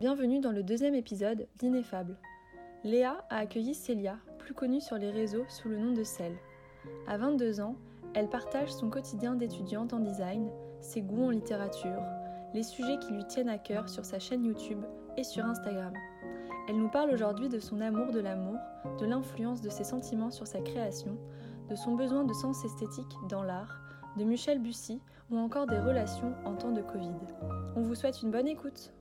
Bienvenue dans le deuxième épisode d'Ineffable. Léa a accueilli Célia, plus connue sur les réseaux sous le nom de Cell. À 22 ans, elle partage son quotidien d'étudiante en design, ses goûts en littérature, les sujets qui lui tiennent à cœur sur sa chaîne YouTube et sur Instagram. Elle nous parle aujourd'hui de son amour de l'amour, de l'influence de ses sentiments sur sa création, de son besoin de sens esthétique dans l'art, de Michel Bussy ou encore des relations en temps de Covid. On vous souhaite une bonne écoute.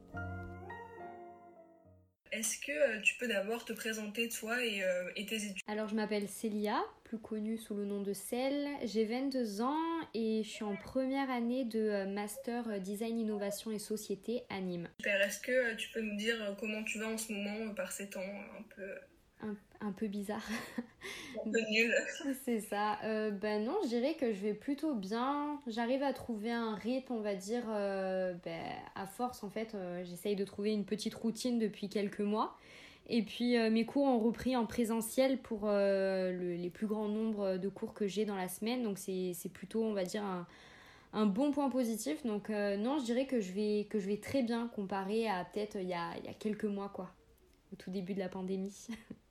Est-ce que euh, tu peux d'abord te présenter toi et, euh, et tes études? Alors je m'appelle Célia, plus connue sous le nom de Cell. J'ai 22 ans et je suis en première année de euh, Master Design, Innovation et Société à Nîmes. Super, est-ce que tu peux nous dire comment tu vas en ce moment par ces temps un peu un, un peu bizarre. un peu nul. C'est ça. Euh, ben non, je dirais que je vais plutôt bien. J'arrive à trouver un rythme, on va dire, euh, ben, à force en fait. euh, J'essaye de trouver une petite routine depuis quelques mois. Et puis mes cours ont repris en présentiel pour le- les plus grands nombres de cours que j'ai dans la semaine. Donc c'est plutôt, on va dire, un, un bon point positif. Donc non, je dirais que je vais, que je vais très bien comparé à peut-être il y a, il y a quelques mois, quoi. Au tout début de la pandémie.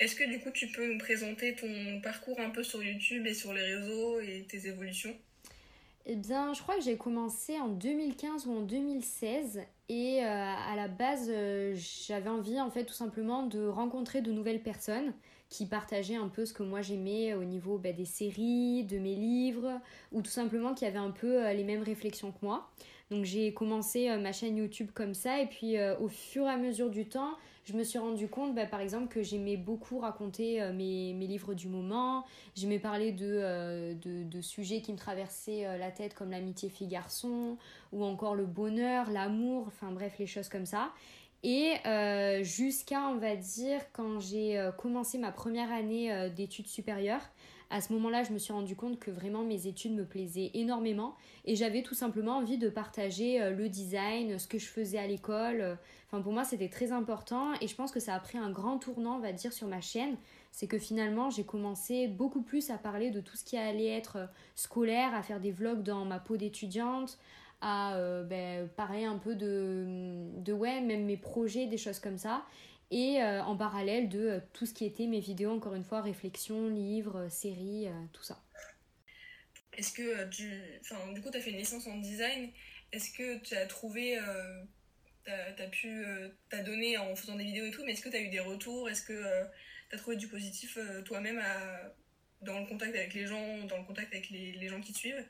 Est-ce que du coup tu peux nous présenter ton parcours un peu sur YouTube et sur les réseaux et tes évolutions? Eh bien, je crois que j'ai commencé en 2015 ou en 2016 et euh, à la base, euh, j'avais envie en fait tout simplement de rencontrer de nouvelles personnes qui partageaient un peu ce que moi j'aimais au niveau bah, des séries, de mes livres ou tout simplement qui avaient un peu euh, les mêmes réflexions que moi. Donc j'ai commencé ma chaîne YouTube comme ça et puis au fur et à mesure du temps, je me suis rendu compte bah, par exemple que j'aimais beaucoup raconter euh, mes, mes livres du moment, J'aimais parler de, euh, de, de sujets qui me traversaient euh, la tête comme l'amitié fille-garçon ou encore le bonheur, l'amour, enfin bref, les choses comme ça. Et jusqu'à, on va dire, quand j'ai commencé ma première année d'études supérieures, à ce moment-là, je me suis rendu compte que vraiment mes études me plaisaient énormément et j'avais tout simplement envie de partager euh, le design, ce que je faisais à l'école. Pour moi, c'était très important et je pense que ça a pris un grand tournant, on va dire, sur ma chaîne c'est que finalement j'ai commencé beaucoup plus à parler de tout ce qui allait être euh, scolaire, à faire des vlogs dans ma peau d'étudiante, à euh, ben, parler un peu de, de ouais, même mes projets, des choses comme ça. Et euh, en parallèle de euh, tout ce qui était mes vidéos, encore une fois, réflexions, livres, euh, séries, tout ça. Est-ce que tu... Enfin, du coup tu as fait une licence en design. Est-ce que tu as trouvé... T'as t'as pu euh, t'adonner en faisant des vidéos et tout, mais est-ce que tu as eu des retours? Est-ce que tu as trouvé du positif toi-même dans le contact avec les gens, dans le contact avec les, les gens qui te suivent?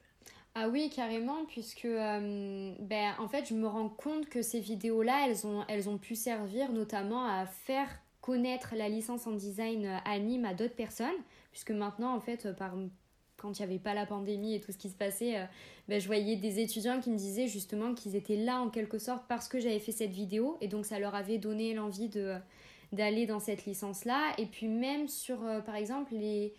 Ah oui, carrément, puisque euh, ben, en fait, je me rends compte que ces vidéos-là, elles ont, elles ont pu servir notamment à faire connaître la licence en design euh, à Nîmes à d'autres personnes, puisque maintenant, en fait, euh, par, quand il n'y avait pas la pandémie et tout ce qui se passait, ben, je voyais des étudiants qui me disaient justement qu'ils étaient là en quelque sorte parce que j'avais fait cette vidéo, et donc ça leur avait donné l'envie d'aller dans cette licence-là. Et puis même sur, par exemple, les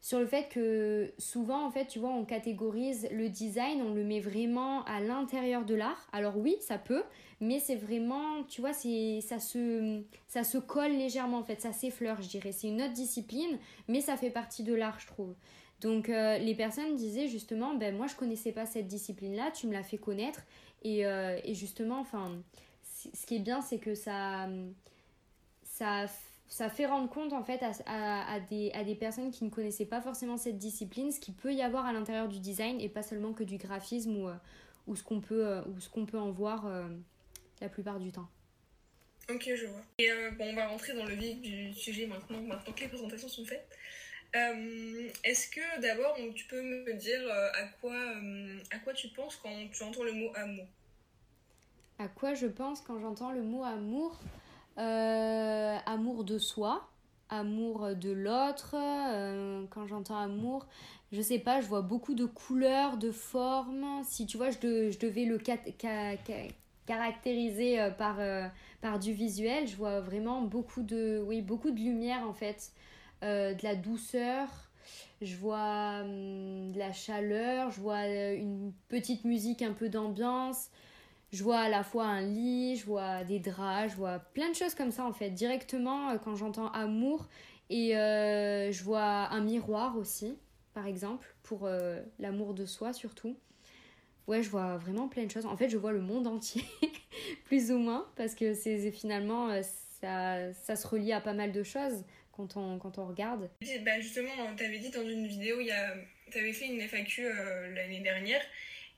sur le fait que souvent en fait tu vois on catégorise le design on le met vraiment à l'intérieur de l'art. Alors oui ça peut mais c'est vraiment tu vois c'est ça se ça se colle légèrement en fait ça s'effleure je dirais. C'est une autre discipline mais ça fait partie de l'art je trouve. Donc euh, les personnes disaient justement ben moi je connaissais pas cette discipline là tu me l'as fait connaître. Et, euh, et justement enfin ce qui est bien c'est que ça ça ça fait rendre compte en fait à, à, à des, à des personnes qui ne connaissaient pas forcément cette discipline ce qu'il peut y avoir à l'intérieur du design et pas seulement que du graphisme ou, euh, ou ce qu'on peut, euh, ou ce qu'on peut en voir euh, la plupart du temps. Ok, je vois. Et euh, bon, on va rentrer dans le vif du sujet maintenant, maintenant que les présentations sont faites. Euh, Est-ce que d'abord tu peux me dire euh, à quoi, à quoi tu penses quand tu entends le mot amour? À quoi je pense quand j'entends le mot amour? Amour de soi, amour de l'autre. euh, quand j'entends amour, je sais pas, je vois beaucoup de couleurs, de formes. Si tu vois, je, de- je devais le caractériser euh, par, euh, par du visuel, je vois vraiment beaucoup de, oui, beaucoup de lumière en fait, de la douceur. Je vois hum, de la chaleur, je vois une petite musique un peu d'ambiance, je vois à la fois un lit, je vois des draps, je vois plein de choses comme ça en fait. Directement, euh, quand j'entends amour, et euh, je vois un miroir aussi, par exemple, pour euh, l'amour de soi surtout. Ouais, je vois vraiment plein de choses. En fait, je vois le monde entier plus ou moins, parce que c'est finalement, ça, ça se relie à pas mal de choses quand on, quand on regarde. Bah justement, tu avais dit dans une vidéo, tu avais fait une FAQ l'année dernière,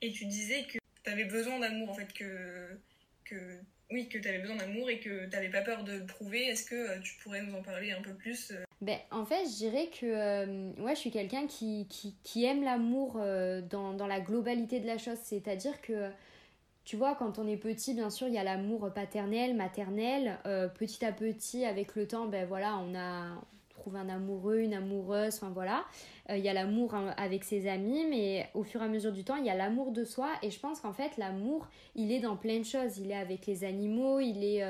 et tu disais que tu avais besoin d'amour, en fait, que, que oui, que tu avais besoin d'amour et que tu n'avais pas peur de prouver. Est-ce que euh, tu pourrais nous en parler un peu plus ben, en fait, je dirais que euh, je suis quelqu'un qui, qui, aime l'amour euh, dans, dans, la globalité de la chose. C'est-à-dire que, tu vois, quand on est petit, bien sûr, il y a l'amour paternel, maternel. Euh, petit à petit, avec le temps, ben voilà, on a trouve un amoureux, une amoureuse, enfin voilà. Il y a l'amour hein, avec ses amis, mais au fur et à mesure du temps, il y a l'amour de soi. Et je pense qu'en fait, l'amour, il est dans plein de choses. Il est avec les animaux, il est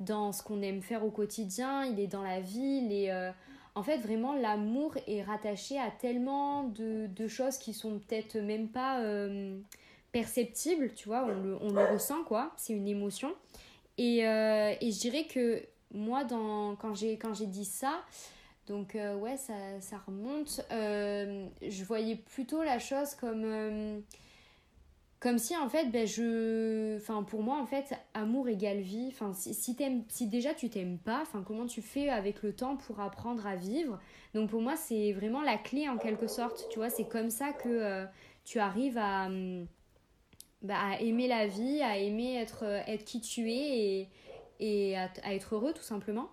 dans ce qu'on aime faire au quotidien, il est dans la vie, il est... Euh, en fait, vraiment, l'amour est rattaché à tellement de, choses qui sont peut-être même pas euh, perceptibles, tu vois, on le, ressent, quoi, c'est une émotion. Et, euh, et, je dirais que moi, dans, quand j'ai dit ça, donc ouais, ça, ça remonte, je voyais plutôt la chose comme comme si en fait ben je enfin pour moi en fait amour égale vie. Enfin si si, déjà tu t'aimes pas enfin comment tu fais avec le temps pour apprendre à vivre? Donc pour moi c'est vraiment la clé en quelque sorte. Tu vois c'est comme ça que euh, tu arrives à bah, à aimer la vie à aimer être être qui tu es et à, être heureux tout simplement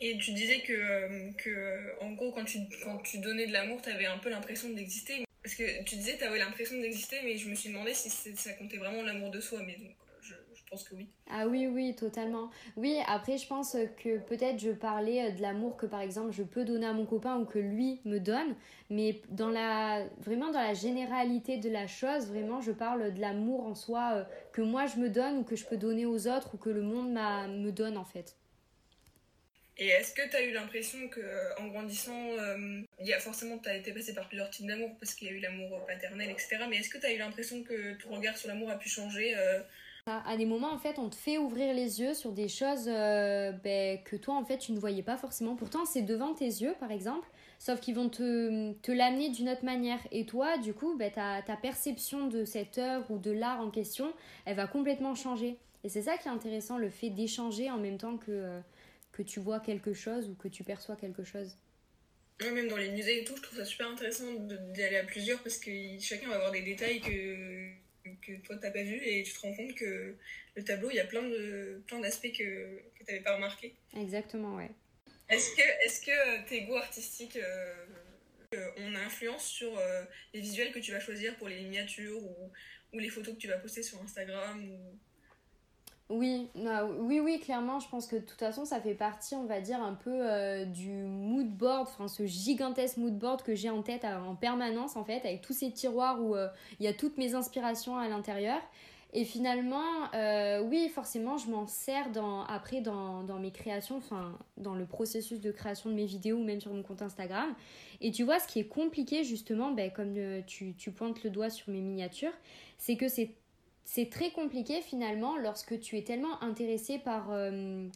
et tu disais que, euh, que en gros, quand tu, quand tu donnais de l'amour, tu avais un peu l'impression d'exister. Parce que tu disais, tu avais l'impression d'exister, mais je me suis demandé si ça comptait vraiment l'amour de soi. Mais donc, je, je, pense que oui. Ah oui, oui, totalement. Oui, après, je pense que peut-être je parlais de l'amour que, par exemple, je peux donner à mon copain ou que lui me donne. Mais dans la, vraiment dans la généralité de la chose, vraiment, je parle de l'amour en soi euh, que moi je me donne ou que je peux donner aux autres ou que le monde me donne en fait. Et est-ce que tu as eu l'impression que euh, en grandissant, euh, y a forcément tu as été passé par plusieurs types d'amour parce qu'il y a eu l'amour paternel, etc. Mais est-ce que tu as eu l'impression que ton regard sur l'amour a pu changer euh? À des moments, en fait, on te fait ouvrir les yeux sur des choses ben, que toi, en fait, tu ne voyais pas forcément. Pourtant, c'est devant tes yeux, par exemple, sauf qu'ils vont te, te l'amener d'une autre manière. Et toi, du coup, ben, ta, ta perception de cette œuvre ou de l'art en question, elle va complètement changer. Et c'est ça qui est intéressant, le fait d'échanger en même temps que que tu vois quelque chose ou que tu perçois quelque chose. même dans les musées et tout, je trouve ça super intéressant d'y aller à plusieurs parce que chacun va avoir des détails que, que toi t'as pas vu et tu te rends compte que le tableau, il y a plein de plein d'aspects que, que t'avais pas remarqué. Exactement, ouais. Est-ce que, est que tes goûts artistiques euh, ont influence sur euh, les visuels que tu vas choisir pour les miniatures ou, ou les photos que tu vas poster sur Instagram ou... Oui, oui, oui, clairement, je pense que de toute façon, ça fait partie, on va dire, un peu euh, du mood board, enfin ce gigantesque mood board que j'ai en tête euh, en permanence, en fait, avec tous ces tiroirs où euh, il y a toutes mes inspirations à l'intérieur. Et finalement, oui, forcément, je m'en sers dans, après dans, dans mes créations, enfin, dans le processus de création de mes vidéos ou même sur mon compte Instagram. Et tu vois, ce qui est compliqué, justement, ben, comme tu, tu pointes le doigt sur mes miniatures, c'est que c'est c'est très compliqué finalement lorsque tu es tellement intéressé par euh,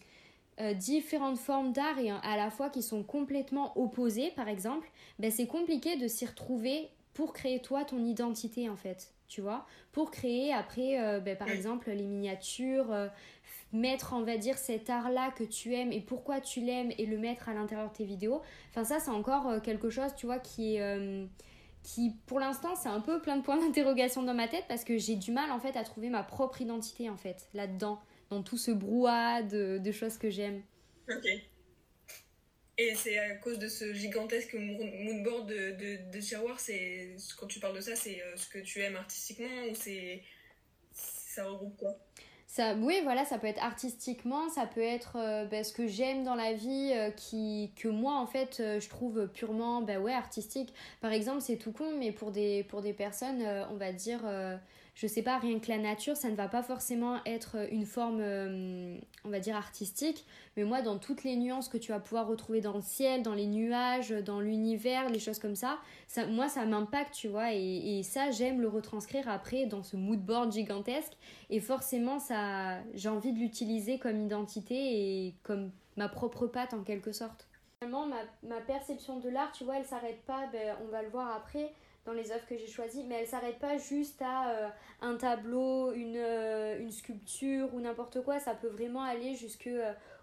euh, différentes formes d'art et à la fois qui sont complètement opposées par exemple, ben c'est compliqué de s'y retrouver pour créer toi ton identité en fait, tu vois, pour créer après euh, ben, par exemple les miniatures, mettre on va dire cet art là que tu aimes et pourquoi tu l'aimes et le mettre à l'intérieur de tes vidéos. Enfin ça c'est encore quelque chose tu vois qui est qui pour l'instant c'est un peu plein de points d'interrogation dans ma tête parce que j'ai du mal en fait à trouver ma propre identité en fait là-dedans, dans tout ce brouhaha de, choses que j'aime. Ok. Et c'est à cause de ce gigantesque moodboard de, de, de tiroir, c'est quand tu parles de ça, c'est euh, ce que tu aimes artistiquement ou c'est ça regroupe quoi? Ça, oui, voilà, ça peut être artistiquement, ça peut être euh, ben, ce que j'aime dans la vie, euh, qui, que moi, en fait, euh, je trouve purement, ben ouais, artistique. Par exemple, c'est tout con, mais pour des, pour des personnes, on va dire, je sais pas, rien que la nature, ça ne va pas forcément être une forme, euh, on va dire, artistique. Mais moi, dans toutes les nuances que tu vas pouvoir retrouver dans le ciel, dans les nuages, dans l'univers, les choses comme ça, ça moi, ça m'impacte, tu vois. Et, ça, j'aime le retranscrire après dans ce mood board gigantesque. Et forcément, ça, j'ai envie de l'utiliser comme identité et comme ma propre patte en quelque sorte. Finalement, ma, ma perception de l'art, tu vois, elle s'arrête pas, ben, on va le voir après les œuvres que j'ai choisies, mais elle s'arrête pas juste à un tableau, une, une sculpture ou n'importe quoi. Ça peut vraiment aller jusque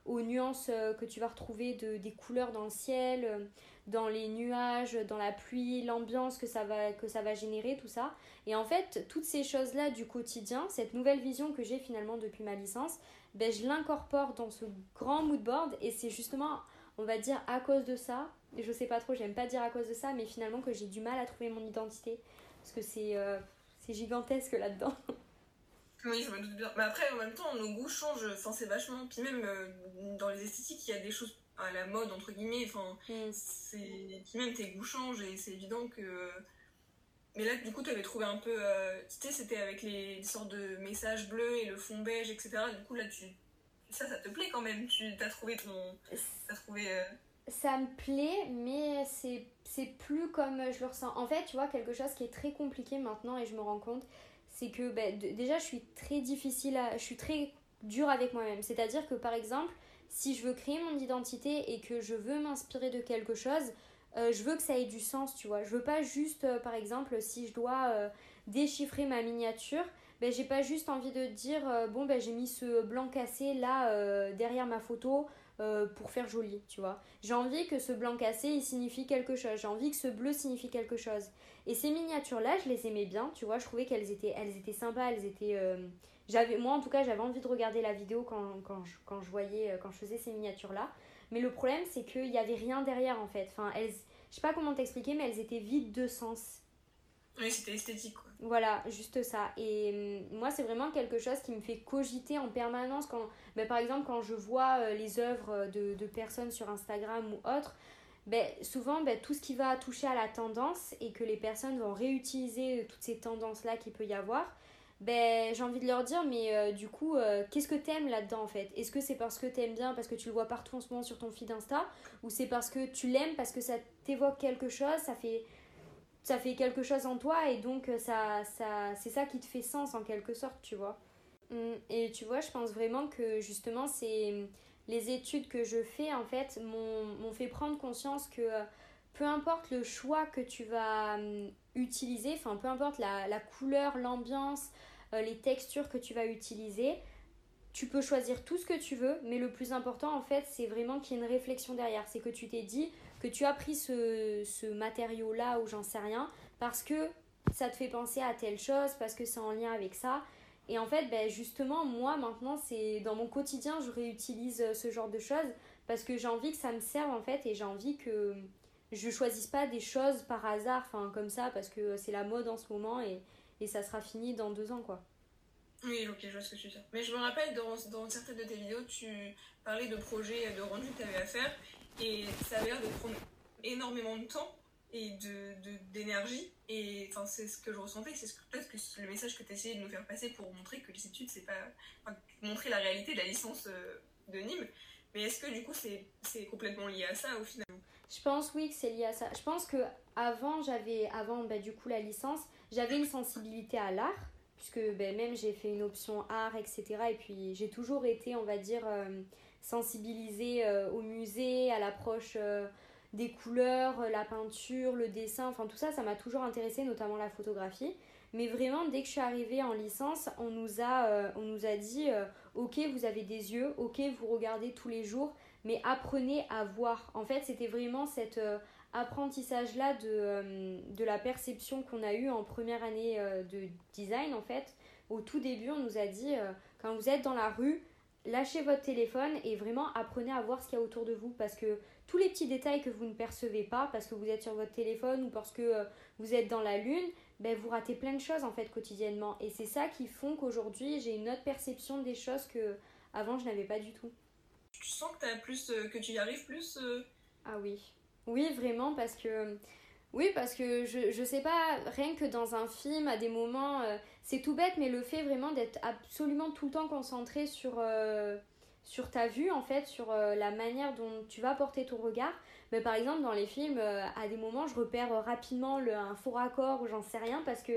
aux nuances que tu vas retrouver de, des couleurs dans le ciel, dans les nuages, dans la pluie, l'ambiance que ça va que ça va générer, tout ça. Et en fait, toutes ces choses-là du quotidien, cette nouvelle vision que j'ai finalement depuis ma licence, ben, je l'incorpore dans ce grand mood board et c'est justement, on va dire, à cause de ça, et je sais pas trop, j'aime pas dire à cause de ça, mais finalement que j'ai du mal à trouver mon identité parce que c'est euh, gigantesque là-dedans. Oui, je me doute bien. Mais après, en même temps, nos goûts changent, enfin, c'est vachement. Puis même euh, dans les esthétiques, il y a des choses à la mode entre guillemets enfin mm. c'est puis même tes goûts changent et c'est évident que mais là du coup tu avais trouvé un peu euh, tu sais c'était avec les, sortes de messages bleus et le fond beige etc du coup là tu ça ça te plaît quand même tu as trouvé ton as trouvé euh, ça me plaît mais c'est plus comme je le ressens en fait tu vois quelque chose qui est très compliqué maintenant et je me rends compte c'est que ben, déjà je suis très difficile je suis très dure avec moi-même c'est à dire que par exemple si je veux créer mon identité et que je veux m'inspirer de quelque chose, euh, je veux que ça ait du sens, tu vois. Je veux pas juste, euh, par exemple, si je dois euh, déchiffrer ma miniature, ben j'ai pas juste envie de dire, bon, ben j'ai mis ce blanc cassé là derrière ma photo pour faire joli, tu vois. J'ai envie que ce blanc cassé, il signifie quelque chose. J'ai envie que ce bleu signifie quelque chose. Et ces miniatures-là, je les aimais bien, tu vois. Je trouvais qu'elles étaient, elles étaient sympas, elles étaient j'avais, moi en tout cas, j'avais envie de regarder la vidéo quand, quand, je, quand je voyais, euh, quand je faisais ces miniatures-là. Mais le problème, c'est qu'il n'y avait rien derrière en fait. Enfin, elles, je sais pas comment t'expliquer, mais elles étaient vides de sens. Oui, c'était esthétique. Voilà, juste ça. Et hum, moi, c'est vraiment quelque chose qui me fait cogiter en permanence. Quand, ben, par exemple, quand je vois euh, les œuvres de, de, personnes sur Instagram ou autres, ben, souvent, ben, tout ce qui va toucher à la tendance et que les personnes vont réutiliser toutes ces tendances-là qu'il peut y avoir, ben j'ai envie de leur dire mais euh, du coup euh, qu'est-ce que t'aimes là-dedans en fait? Est-ce que c'est parce que t'aimes bien parce que tu le vois partout en ce moment sur ton feed Insta ou c'est parce que tu l'aimes parce que ça t'évoque quelque chose, ça fait ça fait quelque chose en toi et donc euh, ça ça c'est ça qui te fait sens en quelque sorte, tu vois. Hum, et tu vois, je pense vraiment que justement c'est les études que je fais en fait m'ont fait prendre conscience que peu importe le choix que tu vas hum, utiliser, enfin peu importe la, la couleur, l'ambiance, euh, les textures que tu vas utiliser, tu peux choisir tout ce que tu veux, mais le plus important en fait c'est vraiment qu'il y ait une réflexion derrière. C'est que tu t'es dit que tu as pris ce, ce matériau là ou j'en sais rien parce que ça te fait penser à telle chose, parce que c'est en lien avec ça. Et en fait, ben justement, moi maintenant, c'est dans mon quotidien, je réutilise euh, ce genre de choses parce que j'ai envie que ça me serve en fait et j'ai envie que je choisisse pas des choses par hasard, enfin comme ça, parce que c'est la mode en ce moment et, et ça sera fini dans deux ans, quoi. Oui, ok, je vois ce que tu veux dire. Mais je me rappelle, dans, dans certaines de tes vidéos, tu parlais de projets de rendu que tu avais à faire et ça avait l'air de prendre énormément de temps et d'énergie. De, et enfin, c'est ce que je ressentais, c'est peut-être que le message que tu essayais de nous faire passer pour montrer que les études, c'est pas. Montrer la réalité de la licence euh, de Nîmes. Mais est-ce que du coup, c'est complètement lié à ça au final? Je pense oui que c'est lié à ça. Je pense que avant j'avais avant bah, du coup la licence, j'avais une sensibilité à l'art puisque ben, même j'ai fait une option art etc et puis j'ai toujours été on va dire euh, sensibilisée euh, au musée, à l'approche euh, des couleurs, la peinture, le dessin, enfin tout ça ça m'a toujours intéressé notamment la photographie. Mais vraiment, dès que je suis arrivée en licence, on nous a, dit Ok, vous avez des yeux, ok, vous regardez tous les jours, mais apprenez à voir. En fait, c'était vraiment cet euh, apprentissage-là de, euh, de, la perception qu'on a eu en première année euh, de design, en fait. Au tout début, on nous a dit, quand vous êtes dans la rue, lâchez votre téléphone et vraiment apprenez à voir ce qu'il y a autour de vous parce que tous les petits détails que vous ne percevez pas parce que vous êtes sur votre téléphone ou parce que vous êtes dans la lune, ben vous ratez plein de choses en fait quotidiennement et c'est ça qui font qu'aujourd'hui j'ai une autre perception des choses que avant je n'avais pas du tout tu sens que, as plus, euh, que tu y arrives plus euh? Ah oui. Oui, vraiment, parce que. Parce que je, je sais pas, rien que dans un film, à des moments, euh, c'est tout bête, mais le fait vraiment d'être absolument tout le temps concentré sur, sur ta vue, en fait, sur la manière dont tu vas porter ton regard. Mais par exemple, dans les films, à des moments, je repère rapidement le, un faux raccord ou j'en sais rien parce que,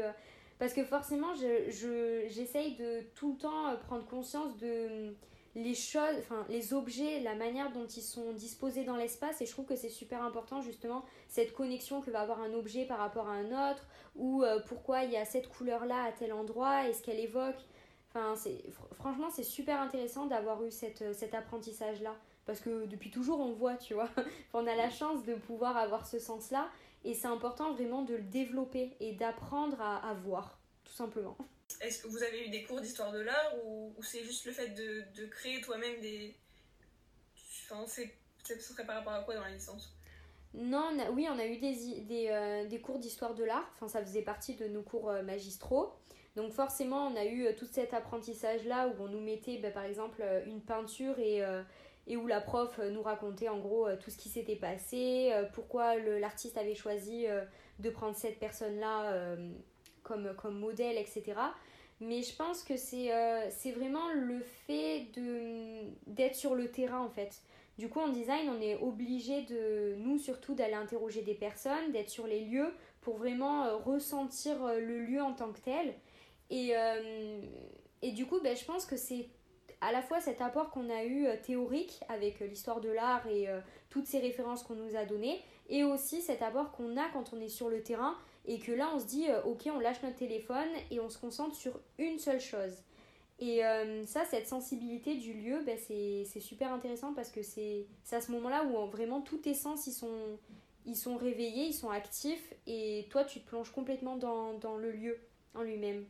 parce que forcément, j'essaye je, de tout le temps prendre conscience de les choses, enfin les objets, la manière dont ils sont disposés dans l'espace et je trouve que c'est super important justement cette connexion que va avoir un objet par rapport à un autre ou euh, pourquoi il y a cette couleur là à tel endroit et ce qu'elle évoque. Enfin, c'est franchement c'est super intéressant d'avoir eu cette, cet apprentissage là parce que depuis toujours on voit, tu vois. on a la chance de pouvoir avoir ce sens là et c'est important vraiment de le développer et d'apprendre à, à voir tout simplement. Est-ce que vous avez eu des cours d'histoire de l'art ou, c'est juste le fait de, créer toi-même des. Enfin, c'est, ce serait par rapport à quoi dans la licence? Non, oui, on a eu euh, des cours d'histoire de l'art, enfin ça faisait partie de nos cours euh, magistraux. Donc forcément, on a eu euh, tout cet apprentissage-là où on nous mettait bah, par exemple une peinture et, et où la prof nous racontait en gros tout ce qui s'était passé, pourquoi l'artiste avait choisi de prendre cette personne-là comme, comme modèle, etc. Mais je pense que c'est euh, vraiment le fait d'être sur le terrain en fait. Du coup, en design, on est obligé de, nous surtout, d'aller interroger des personnes, d'être sur les lieux pour vraiment euh, ressentir euh, le lieu en tant que tel. Et, et du coup, ben, je pense que c'est à la fois cet apport qu'on a eu théorique avec l'histoire de l'art et toutes ces références qu'on nous a données, et aussi cet apport qu'on a quand on est sur le terrain et que là on se dit euh, ok on lâche notre téléphone et on se concentre sur une seule chose. Et euh, ça cette sensibilité du lieu ben, c'est super intéressant parce que c'est à ce moment là où vraiment tous tes sens ils sont, ils sont réveillés ils sont actifs et toi tu te plonges complètement dans, dans le lieu en lui-même.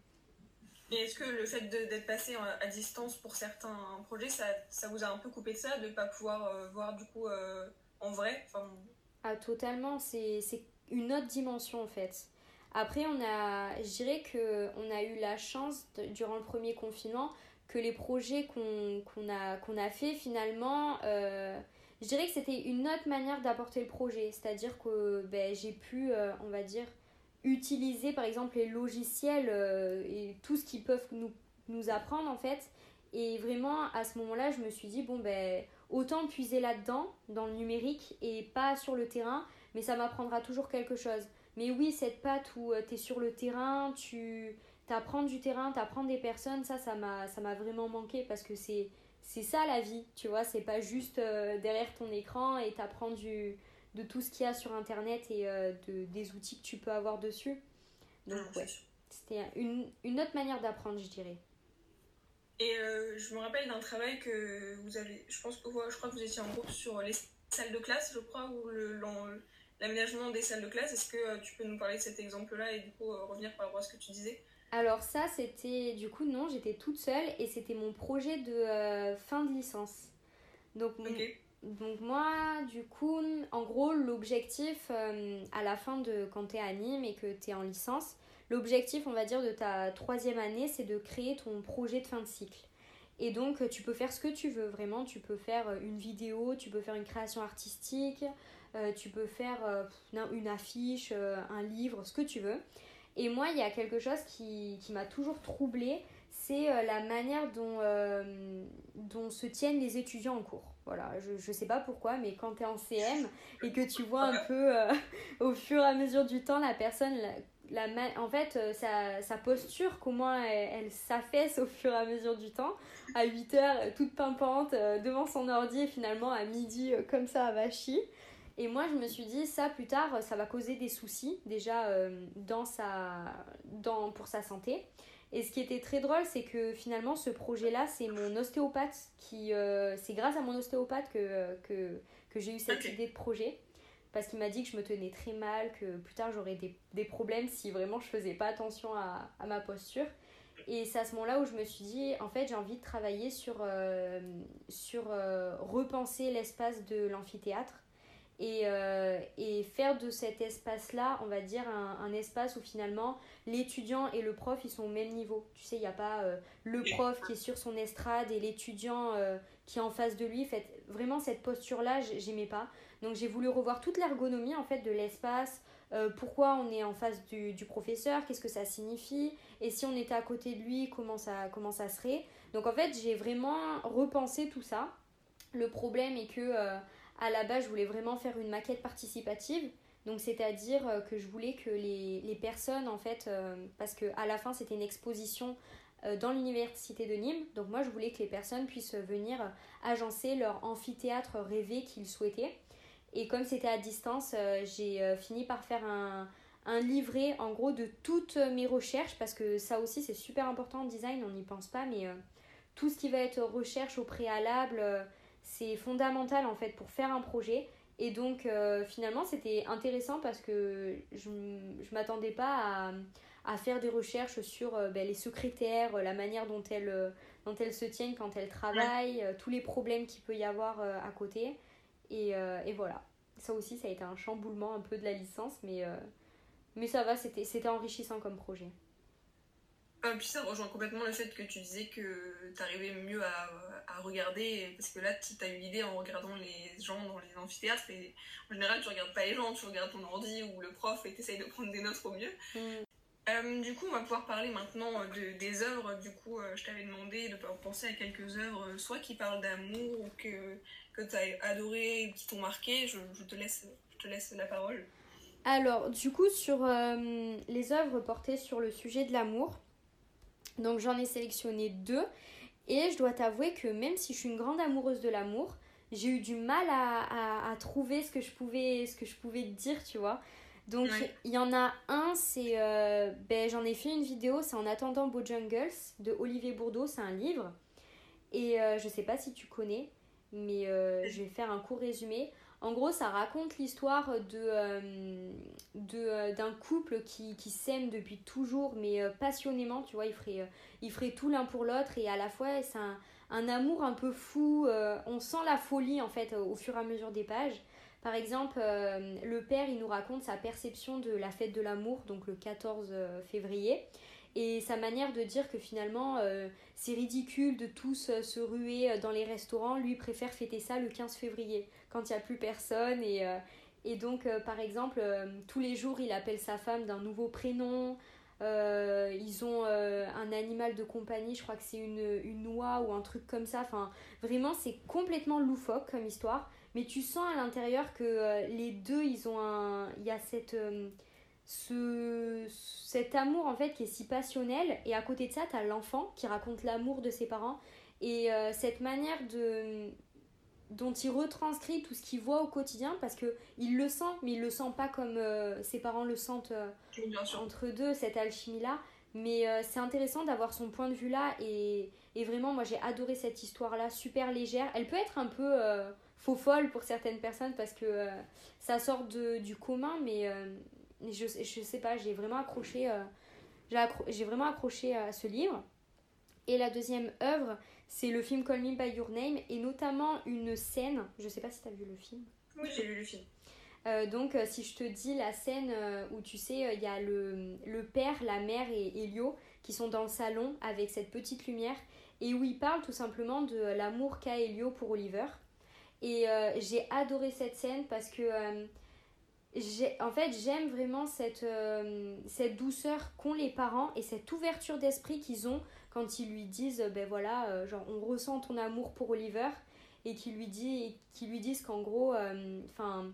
Et est-ce que le fait d'être passé à distance pour certains projets, ça, ça, vous a un peu coupé de ça, de ne pas pouvoir euh, voir du coup en vrai? Enfin... Ah totalement, c'est une autre dimension en fait. Après, on a, je dirais que on a eu la chance durant le premier confinement que les projets qu'on a, qu'on a fait finalement, euh, je dirais que c'était une autre manière d'apporter le projet. C'est-à-dire que ben, j'ai pu, euh, on va dire, utiliser par exemple les logiciels euh, et tout ce qu'ils peuvent nous, nous apprendre en fait. Et vraiment, à ce moment-là, je me suis dit, bon, ben, autant puiser là-dedans, dans le numérique, et pas sur le terrain, mais ça m'apprendra toujours quelque chose. Mais oui, cette patte où euh, tu es sur le terrain, tu apprends du terrain, tu apprends des personnes, ça, ça m'a vraiment manqué parce que c'est c'est ça la vie, tu vois, c'est pas juste euh, derrière ton écran et t'apprends du de tout ce qu'il y a sur internet et euh, de, des outils que tu peux avoir dessus. Donc ouais, c'était une, une, autre manière d'apprendre, je dirais. Et je me rappelle d'un travail que vous avez, je pense que je crois que vous étiez en groupe sur les salles de classe, je crois, ou le, l'aménagement des salles de classe. Est-ce que euh, tu peux nous parler de cet exemple-là et du coup euh, revenir par rapport à ce que tu disais? Alors ça, c'était du coup non, j'étais toute seule et c'était mon projet de euh, fin de licence. Donc, donc moi, du coup, en gros, l'objectif à la fin de quand tu es à Nîmes et que tu es en licence, l'objectif, on va dire, de ta troisième année, c'est de créer ton projet de fin de cycle. Et donc, tu peux faire ce que tu veux, vraiment. Tu peux faire une vidéo, tu peux faire une création artistique, euh, tu peux faire euh, une affiche, euh, un livre, ce que tu veux. Et moi, il y a quelque chose qui, qui m'a toujours troublée, c'est la manière dont, dont se tiennent les étudiants en cours. Voilà, je, je sais pas pourquoi, mais quand tu es en CM et que tu vois un peu au fur et à mesure du temps la personne, la, en fait, sa, sa posture, comment elle, s'affaisse au fur et à mesure du temps, à 8 heures, toute pimpante, devant son ordi, et finalement à midi, comme ça, à Vachy. Et moi, je me suis dit, ça plus tard, ça va causer des soucis, déjà euh, dans sa, dans, pour sa santé. Et ce qui était très drôle, c'est que finalement, ce projet-là, c'est mon ostéopathe qui. Euh, c'est grâce à mon ostéopathe que, que, que j'ai eu cette idée de projet. Parce qu'il m'a dit que je me tenais très mal, que plus tard j'aurais des, des, problèmes si vraiment je faisais pas attention à, à ma posture. Et c'est à ce moment-là où je me suis dit, en fait, j'ai envie de travailler sur, euh, sur repenser l'espace de l'amphithéâtre et, euh, et, faire de cet espace-là, on va dire, un, un, espace où finalement l'étudiant et le prof, ils sont au même niveau. Tu sais, il n'y a pas euh, le prof qui est sur son estrade et l'étudiant euh, qui est en face de lui. Fait, vraiment, cette posture-là, j'aimais pas. Donc j'ai voulu revoir toute l'ergonomie en fait de l'espace, pourquoi on est en face du, du professeur, qu'est-ce que ça signifie, et si on était à côté de lui, comment ça, comment ça serait. Donc en fait, j'ai vraiment repensé tout ça. Le problème est que à la base, je voulais vraiment faire une maquette participative. Donc, c'est-à-dire euh, que je voulais que les, les personnes, en fait, euh, parce qu'à la fin, c'était une exposition dans l'université de Nîmes. Donc moi, je voulais que les personnes puissent venir agencer leur amphithéâtre rêvé qu'ils souhaitaient. Et comme c'était à distance, j'ai fini par faire un, un livret en gros de toutes mes recherches parce que ça aussi c'est super important en design, on n'y pense pas, mais euh, tout ce qui va être recherche au préalable, euh, c'est fondamental en fait pour faire un projet. Et donc euh, finalement c'était intéressant parce que je ne m'attendais pas à, faire des recherches sur ben, les secrétaires, la manière dont elles, dont elles se tiennent quand elles travaillent, tous les problèmes qu'il peut y avoir à côté. Et, et, voilà, ça aussi ça a été un chamboulement un peu de la licence, mais mais ça va, c'était enrichissant comme projet. Ah, puis ça rejoint complètement le fait que tu disais que tu arrivais mieux à, à, regarder, parce que là, tu as eu l'idée en regardant les gens dans les amphithéâtres, et en général, tu regardes pas les gens, tu regardes ton ordi ou le prof et tu essayes de prendre des notes au mieux. Mm. Euh, du coup, on va pouvoir parler maintenant de, des œuvres. Du coup, euh, je t'avais demandé de penser à quelques œuvres, soit qui parlent d'amour ou que, que tu as adoré ou qui t'ont marqué. Je, je, te laisse, je te laisse la parole. Alors, du coup, sur euh, les œuvres portées sur le sujet de l'amour, donc j'en ai sélectionné deux. Et je dois t'avouer que même si je suis une grande amoureuse de l'amour, j'ai eu du mal à, trouver ce que, je pouvais, ce que je pouvais dire, tu vois. Donc, il y en a un, c'est. Euh, ben, j'en ai fait une vidéo, c'est En attendant Bojangles de Olivier Bourdeau, c'est un livre. Et euh, je sais pas si tu connais, mais je vais faire un court résumé. En gros, ça raconte l'histoire euh, euh, d'un couple qui, qui s'aime depuis toujours, mais euh, passionnément, tu vois, ils feraient, ils feraient tout l'un pour l'autre, et à la fois, c'est un, un amour un peu fou, on sent la folie, en fait, au fur et à mesure des pages. Par exemple, le père, il nous raconte sa perception de la fête de l'amour, donc le 14 février, et sa manière de dire que finalement c'est ridicule de tous se ruer dans les restaurants, lui préfère fêter ça le 15 février quand il n'y a plus personne. Et, euh, et donc, euh, par exemple, euh, tous les jours, il appelle sa femme d'un nouveau prénom. ils ont un animal de compagnie, je crois que c'est une, une noix ou un truc comme ça. Enfin, vraiment, c'est complètement loufoque comme histoire. Mais tu sens à l'intérieur que les deux, ils ont un. Il y a cette. Ce, cet amour en fait qui est si passionnel et à côté de ça tu as l'enfant qui raconte l'amour de ses parents et cette manière de dont il retranscrit tout ce qu'il voit au quotidien parce que il le sent mais il le sent pas comme euh, ses parents le sentent euh, entre deux cette alchimie là mais euh, c'est intéressant d'avoir son point de vue là et, et vraiment moi j'ai adoré cette histoire là super légère. Elle peut être un peu faux folle pour certaines personnes parce que ça sort de, du commun mais je, je sais pas j'ai vraiment accroché j'ai vraiment accroché à ce livre et la deuxième œuvre c'est le film Call Me By Your Name et notamment une scène, je sais pas si tu as vu le film. Oui, j'ai vu le film. Euh, donc, euh, si je te dis la scène euh, où tu sais, il y a le, le, père, la mère et Elio qui sont dans le salon avec cette petite lumière et où ils parlent tout simplement de l'amour qu'a Elio pour Oliver. Et j'ai adoré cette scène parce que, en fait, j'aime vraiment cette, cette douceur qu'ont les parents et cette ouverture d'esprit qu'ils ont quand ils lui disent ben voilà euh, genre on ressent ton amour pour Oliver et qu'ils lui dit lui disent qu'en gros euh, enfin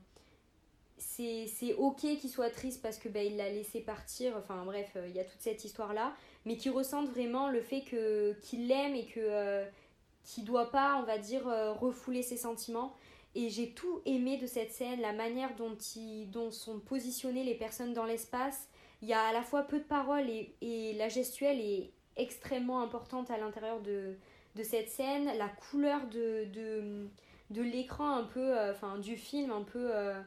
c'est ok qu'il soit triste parce que ben, il l'a laissé partir. Enfin bref euh, il y a toute cette histoire là mais qu'ils ressentent vraiment le fait qu'il l'aime et que qu'il doit pas on va dire refouler ses sentiments et j'ai tout aimé de cette scène la manière dont ils dont sont positionnées les personnes dans l'espace. Il y a à la fois peu de paroles et, et la gestuelle est extrêmement importante à l'intérieur de, de cette scène. La couleur de, de, de l'écran un peu, euh, enfin du film un peu... Euh,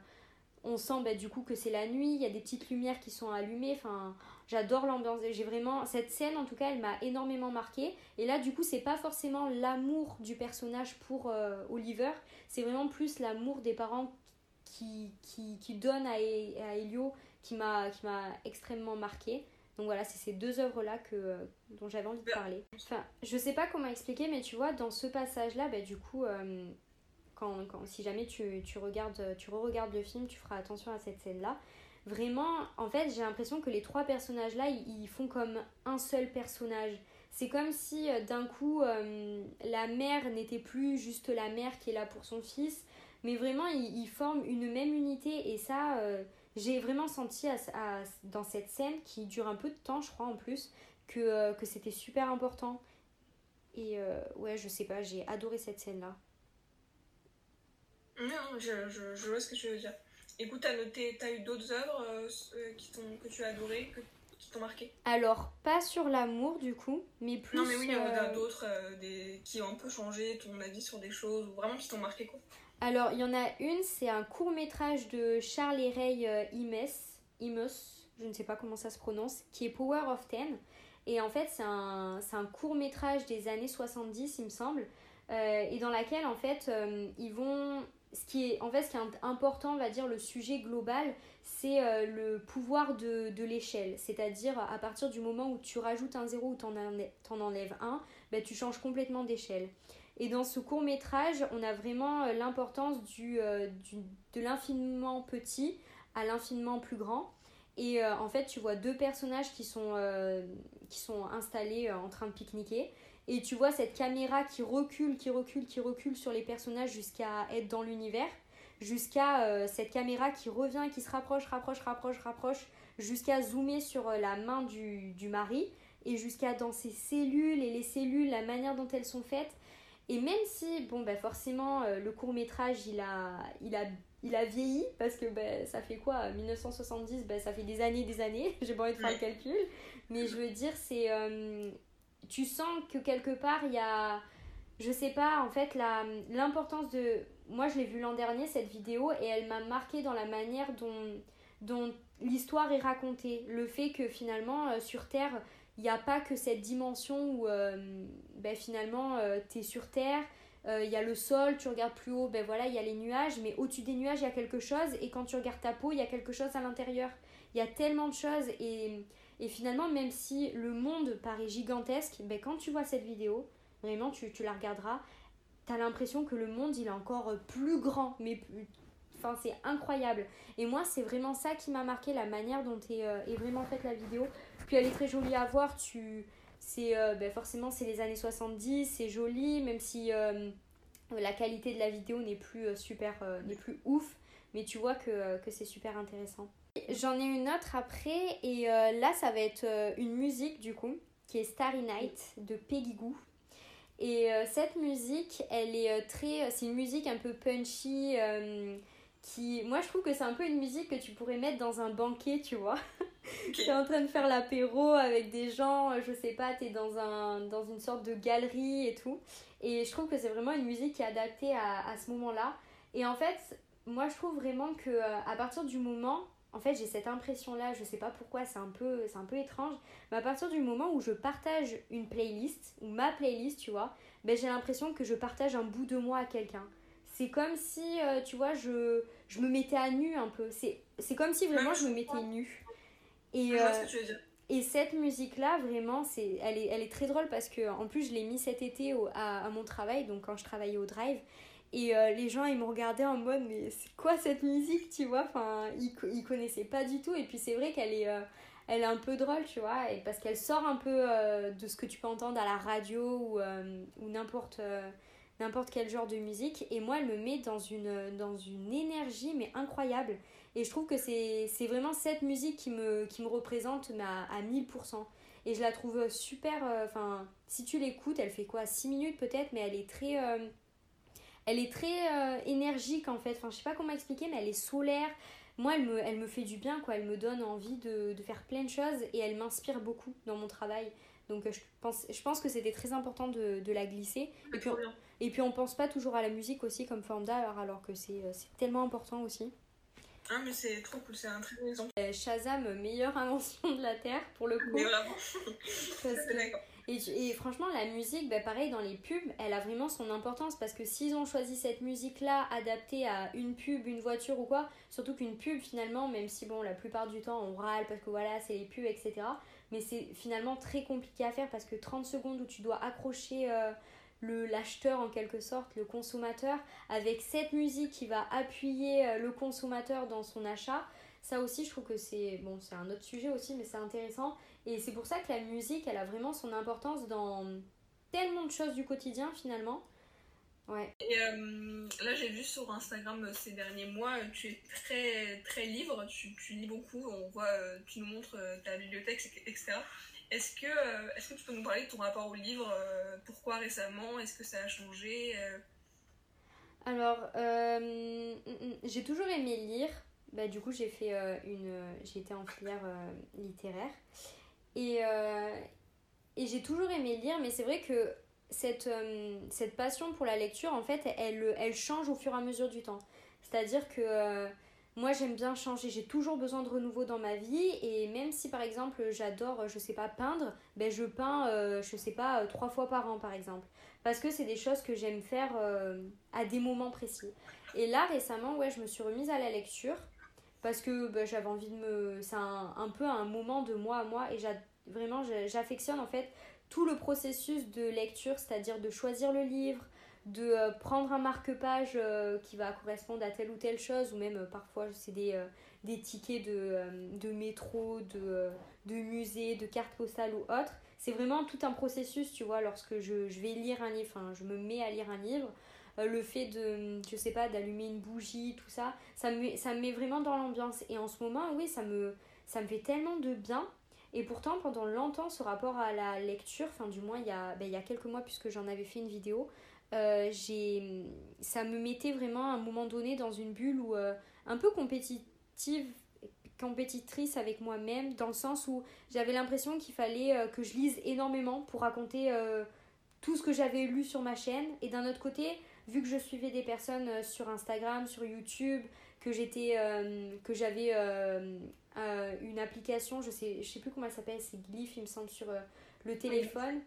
on sent bah, du coup que c'est la nuit, il y a des petites lumières qui sont allumées, enfin j'adore l'ambiance, j'ai vraiment cette scène en tout cas elle m'a énormément marqué et là du coup c'est pas forcément l'amour du personnage pour euh, Oliver, c'est vraiment plus l'amour des parents qui, qui, qui donnent à, à Elio qui m'a extrêmement marqué. Donc voilà, c'est ces deux œuvres-là que, dont j'avais envie de parler. Enfin, je sais pas comment expliquer, mais tu vois, dans ce passage-là, bah, du coup, euh, quand, quand, si jamais tu, tu regardes, tu re-regardes le film, tu feras attention à cette scène-là. Vraiment, en fait, j'ai l'impression que les trois personnages-là, ils, font comme un seul personnage. C'est comme si euh, d'un coup, euh, la mère n'était plus juste la mère qui est là pour son fils, mais vraiment, ils, forment une même unité et ça j'ai vraiment senti dans cette scène qui dure un peu de temps, je crois en plus, que, que c'était super important. Et ouais, je sais pas, j'ai adoré cette scène-là. Non, je, vois ce que tu veux dire. Écoute, t'as noté, t'as eu d'autres œuvres qui que tu as adorées, que qui t'ont marqué? Alors, pas sur l'amour du coup, mais plus. Non, mais oui, il y en a d'autres des... qui ont un peu changé ton avis sur des choses, ou vraiment qui t'ont marqué quoi. Alors, il y en a une, c'est un court métrage de Charles et Ray euh, Imes, Imes, je ne sais pas comment ça se prononce, qui est Power of Ten. Et en fait, c'est un, un, court métrage des années 70, il me semble, euh, et dans laquelle, en fait, euh, ils vont. Ce qui est, en fait, ce qui est important, on va dire, le sujet global, c'est le pouvoir de, de l'échelle. C'est-à-dire, à partir du moment où tu rajoutes un zéro ou t'en en enlèves un, ben, tu changes complètement d'échelle. Et dans ce court métrage, on a vraiment euh, l'importance euh, du, de l'infiniment petit à l'infiniment plus grand. Et euh, en fait, tu vois deux personnages qui sont, qui sont installés en train de pique-niquer. Et tu vois cette caméra qui recule, qui recule, qui recule sur les personnages jusqu'à être dans l'univers. Jusqu'à cette caméra qui revient, qui se rapproche, rapproche, rapproche, rapproche. Jusqu'à zoomer sur la main du, du mari. Et jusqu'à dans ses cellules et les cellules, la manière dont elles sont faites. Et même si, bon, bah forcément, euh, le court métrage, il a, il a, il a vieilli, parce que bah, ça fait quoi 1970, bah, ça fait des années des années, j'ai pas envie de faire le calcul. Mais je veux dire, c'est... Euh, tu sens que quelque part, il y a... Je sais pas, en fait, l'importance de... Moi, je l'ai vu l'an dernier, cette vidéo, et elle m'a marqué dans la manière dont, dont l'histoire est racontée. Le fait que finalement, euh, sur Terre, il n'y a pas que cette dimension où euh, ben, finalement euh, tu es sur Terre, euh, il y a le sol, tu regardes plus haut, ben voilà, il y a les nuages, mais au-dessus des nuages, il y a quelque chose, et quand tu regardes ta peau, il y a quelque chose à l'intérieur. Il y a tellement de choses, et, et, finalement, même si le monde paraît gigantesque, ben, quand tu vois cette vidéo, vraiment, tu, la regarderas, tu as l'impression que le monde, il est encore plus grand, mais Enfin, c'est incroyable. Et moi, c'est vraiment ça qui m'a marqué, la manière dont est, est vraiment faite la vidéo. Puis elle est très jolie à voir. Tu, c'est, euh, ben forcément, c'est les années 70, c'est joli, même si euh, la qualité de la vidéo n'est plus euh, super, n'est plus ouf. Mais tu vois que c'est super intéressant. J'en ai une autre après, et là, ça va être une musique du coup, qui est Starry Night de Peggy Goo. Et cette musique, elle est très. C'est une musique un peu punchy qui moi je trouve que c'est un peu une musique que tu pourrais mettre dans un banquet tu vois tu es en train de faire l'apéro avec des gens je sais pas tu es dans un dans une sorte de galerie et tout et je trouve que c'est vraiment une musique qui est adaptée à, à ce moment là et en fait moi je trouve vraiment que euh, à partir du moment en fait j'ai cette impression là je sais pas pourquoi c'est un peu c'est un peu étrange mais à partir du moment où je partage une playlist ou ma playlist tu vois ben j'ai l'impression que je partage un bout de moi à quelqu'un c'est comme si, euh, tu vois, je, je me mettais à nu un peu. C'est comme si vraiment je me mettais nu. Et, euh, et cette musique-là, vraiment, c'est, elle, est, elle est très drôle parce que, en plus, je l'ai mis cet été à, à, mon travail, donc quand je travaillais au drive. Et euh, les gens, ils me regardaient en mode, mais c'est quoi cette musique, tu vois? Enfin, ils, ils connaissaient pas du tout. Et puis, c'est vrai qu'elle est, elle est un peu drôle, tu vois, et parce qu'elle sort un peu de ce que tu peux entendre à la radio ou, ou n'importe n'importe quel genre de musique. Et moi elle me met dans une, dans une énergie mais incroyable. Et je trouve que c'est vraiment cette musique qui me, qui me représente à, à 1000% et je la trouve super euh, enfin si tu l'écoutes elle fait quoi? 6 minutes peut-être mais elle est très euh, elle est très euh, énergique en fait. Enfin je sais pas comment expliquer mais elle est solaire. Moi elle me, elle me fait du bien quoi. Elle me donne envie de, de faire plein de choses et elle m'inspire beaucoup dans mon travail. Donc je pense, je pense que c'était très important de, de la glisser. Et puis, on, et puis on pense pas toujours à la musique aussi comme forme d'art alors que c'est tellement important aussi. Ah mais c'est trop cool, c'est un très bon exemple. Euh, Shazam, meilleure invention de la Terre pour le coup. Mais vraiment. et, et, franchement la musique, bah, pareil dans les pubs, elle a vraiment son importance parce que s'ils ont choisi cette musique-là adaptée à une pub, une voiture ou quoi, surtout qu'une pub finalement, même si bon la plupart du temps on râle parce que voilà c'est les pubs etc mais c'est finalement très compliqué à faire parce que 30 secondes où tu dois accrocher euh, le l'acheteur en quelque sorte, le consommateur, avec cette musique qui va appuyer euh, le consommateur dans son achat, ça aussi je trouve que c'est bon c'est un autre sujet aussi mais c'est intéressant. Et c'est pour ça que la musique elle a vraiment son importance dans tellement de choses du quotidien finalement. Ouais. Et euh, là, j'ai vu sur Instagram euh, ces derniers mois, tu es très, très libre, tu, tu lis beaucoup, on voit, tu nous montres ta bibliothèque, etc. Est-ce que, euh, est que tu peux nous parler de ton rapport au livre euh, Pourquoi récemment Est-ce que ça a changé euh? Alors, mm, mm, j'ai toujours aimé lire. Bah, du coup, j'ai fait une. J'ai été en filière littéraire. Et, et j'ai toujours aimé lire, mais c'est vrai que cette, cette passion pour la lecture, en fait, elle, elle change au fur et à mesure du temps. C'est-à-dire que moi, j'aime bien changer. J'ai toujours besoin de renouveau dans ma vie. Et même si, par exemple, j'adore, je sais pas, peindre, ben, je peins, euh, je sais pas, euh, trois fois par an, par exemple. Parce que c'est des choses que j'aime faire euh, à des moments précis. Et là, récemment, ouais, je me suis remise à la lecture. Parce que ben, j'avais envie de me. C'est un, un, peu un moment de moi à moi. Et vraiment, j'affectionne en fait tout le processus de lecture, c'est-à-dire de choisir le livre, de euh, prendre un marque-page euh, qui va correspondre à telle ou telle chose, ou même euh, parfois c'est des, des tickets de, de métro, de, de musée, de cartes postales ou autre. C'est vraiment tout un processus, tu vois, lorsque je, je vais lire un livre, enfin, je me mets à lire un livre. le fait de, je sais pas, d'allumer une bougie, tout ça, ça me, ça me met vraiment dans l'ambiance. Et en ce moment, oui, ça me, ça me fait tellement de bien. Et pourtant, pendant longtemps, ce rapport à la lecture, enfin du moins il y a, ben, il y a quelques mois, puisque j'en avais fait une vidéo, euh, j'ai ça me mettait vraiment à un moment donné dans une bulle où euh, un peu compétitive compétitrice avec moi-même dans le sens où j'avais l'impression qu'il fallait euh, que je lise énormément pour raconter tout ce que j'avais lu sur ma chaîne. Et d'un autre côté vu que je suivais des personnes sur Instagram sur YouTube que j'étais que j'avais une application je sais je sais plus comment elle s'appelle c'est Glyph il me semble sur le téléphone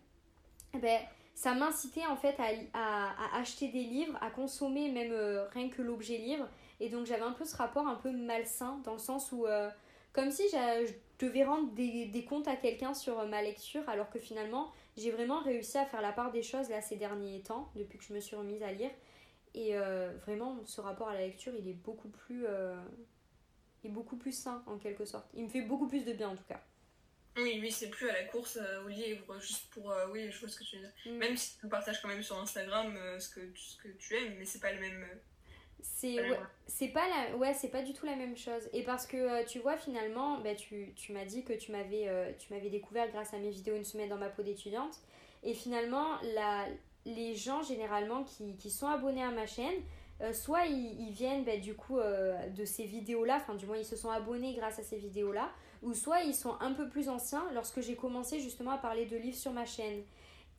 eh ben ça m'incitait en fait à, acheter des livres, à consommer même euh, rien que l'objet livre. Et donc j'avais un peu ce rapport un peu malsain dans le sens où, euh, comme si je devais rendre des, comptes à quelqu'un sur euh, ma lecture, alors que finalement j'ai vraiment réussi à faire la part des choses là ces derniers temps, depuis que je me suis remise à lire. Et vraiment, ce rapport à la lecture, il est beaucoup plus, il est beaucoup plus sain en quelque sorte. Il me fait beaucoup plus de bien en tout cas. Oui, oui, c'est plus à la course euh, au livre, juste pour. Euh, oui, je vois ce que tu veux dire. Mm. Même si tu partages quand même sur Instagram euh, ce, que, ce que tu aimes, mais c'est pas le même. c'est ouais, c'est pas la ouais c'est pas du tout la même chose et parce que tu vois finalement bah, tu, tu m'as dit que tu m'avais tu m'avais découvert grâce à mes vidéos une semaine dans ma peau d'étudiante et finalement la les gens généralement qui, qui sont abonnés à ma chaîne soit ils, ils viennent bah, du coup de ces vidéos là enfin du moins ils se sont abonnés grâce à ces vidéos là ou soit ils sont un peu plus anciens lorsque j'ai commencé justement à parler de livres sur ma chaîne.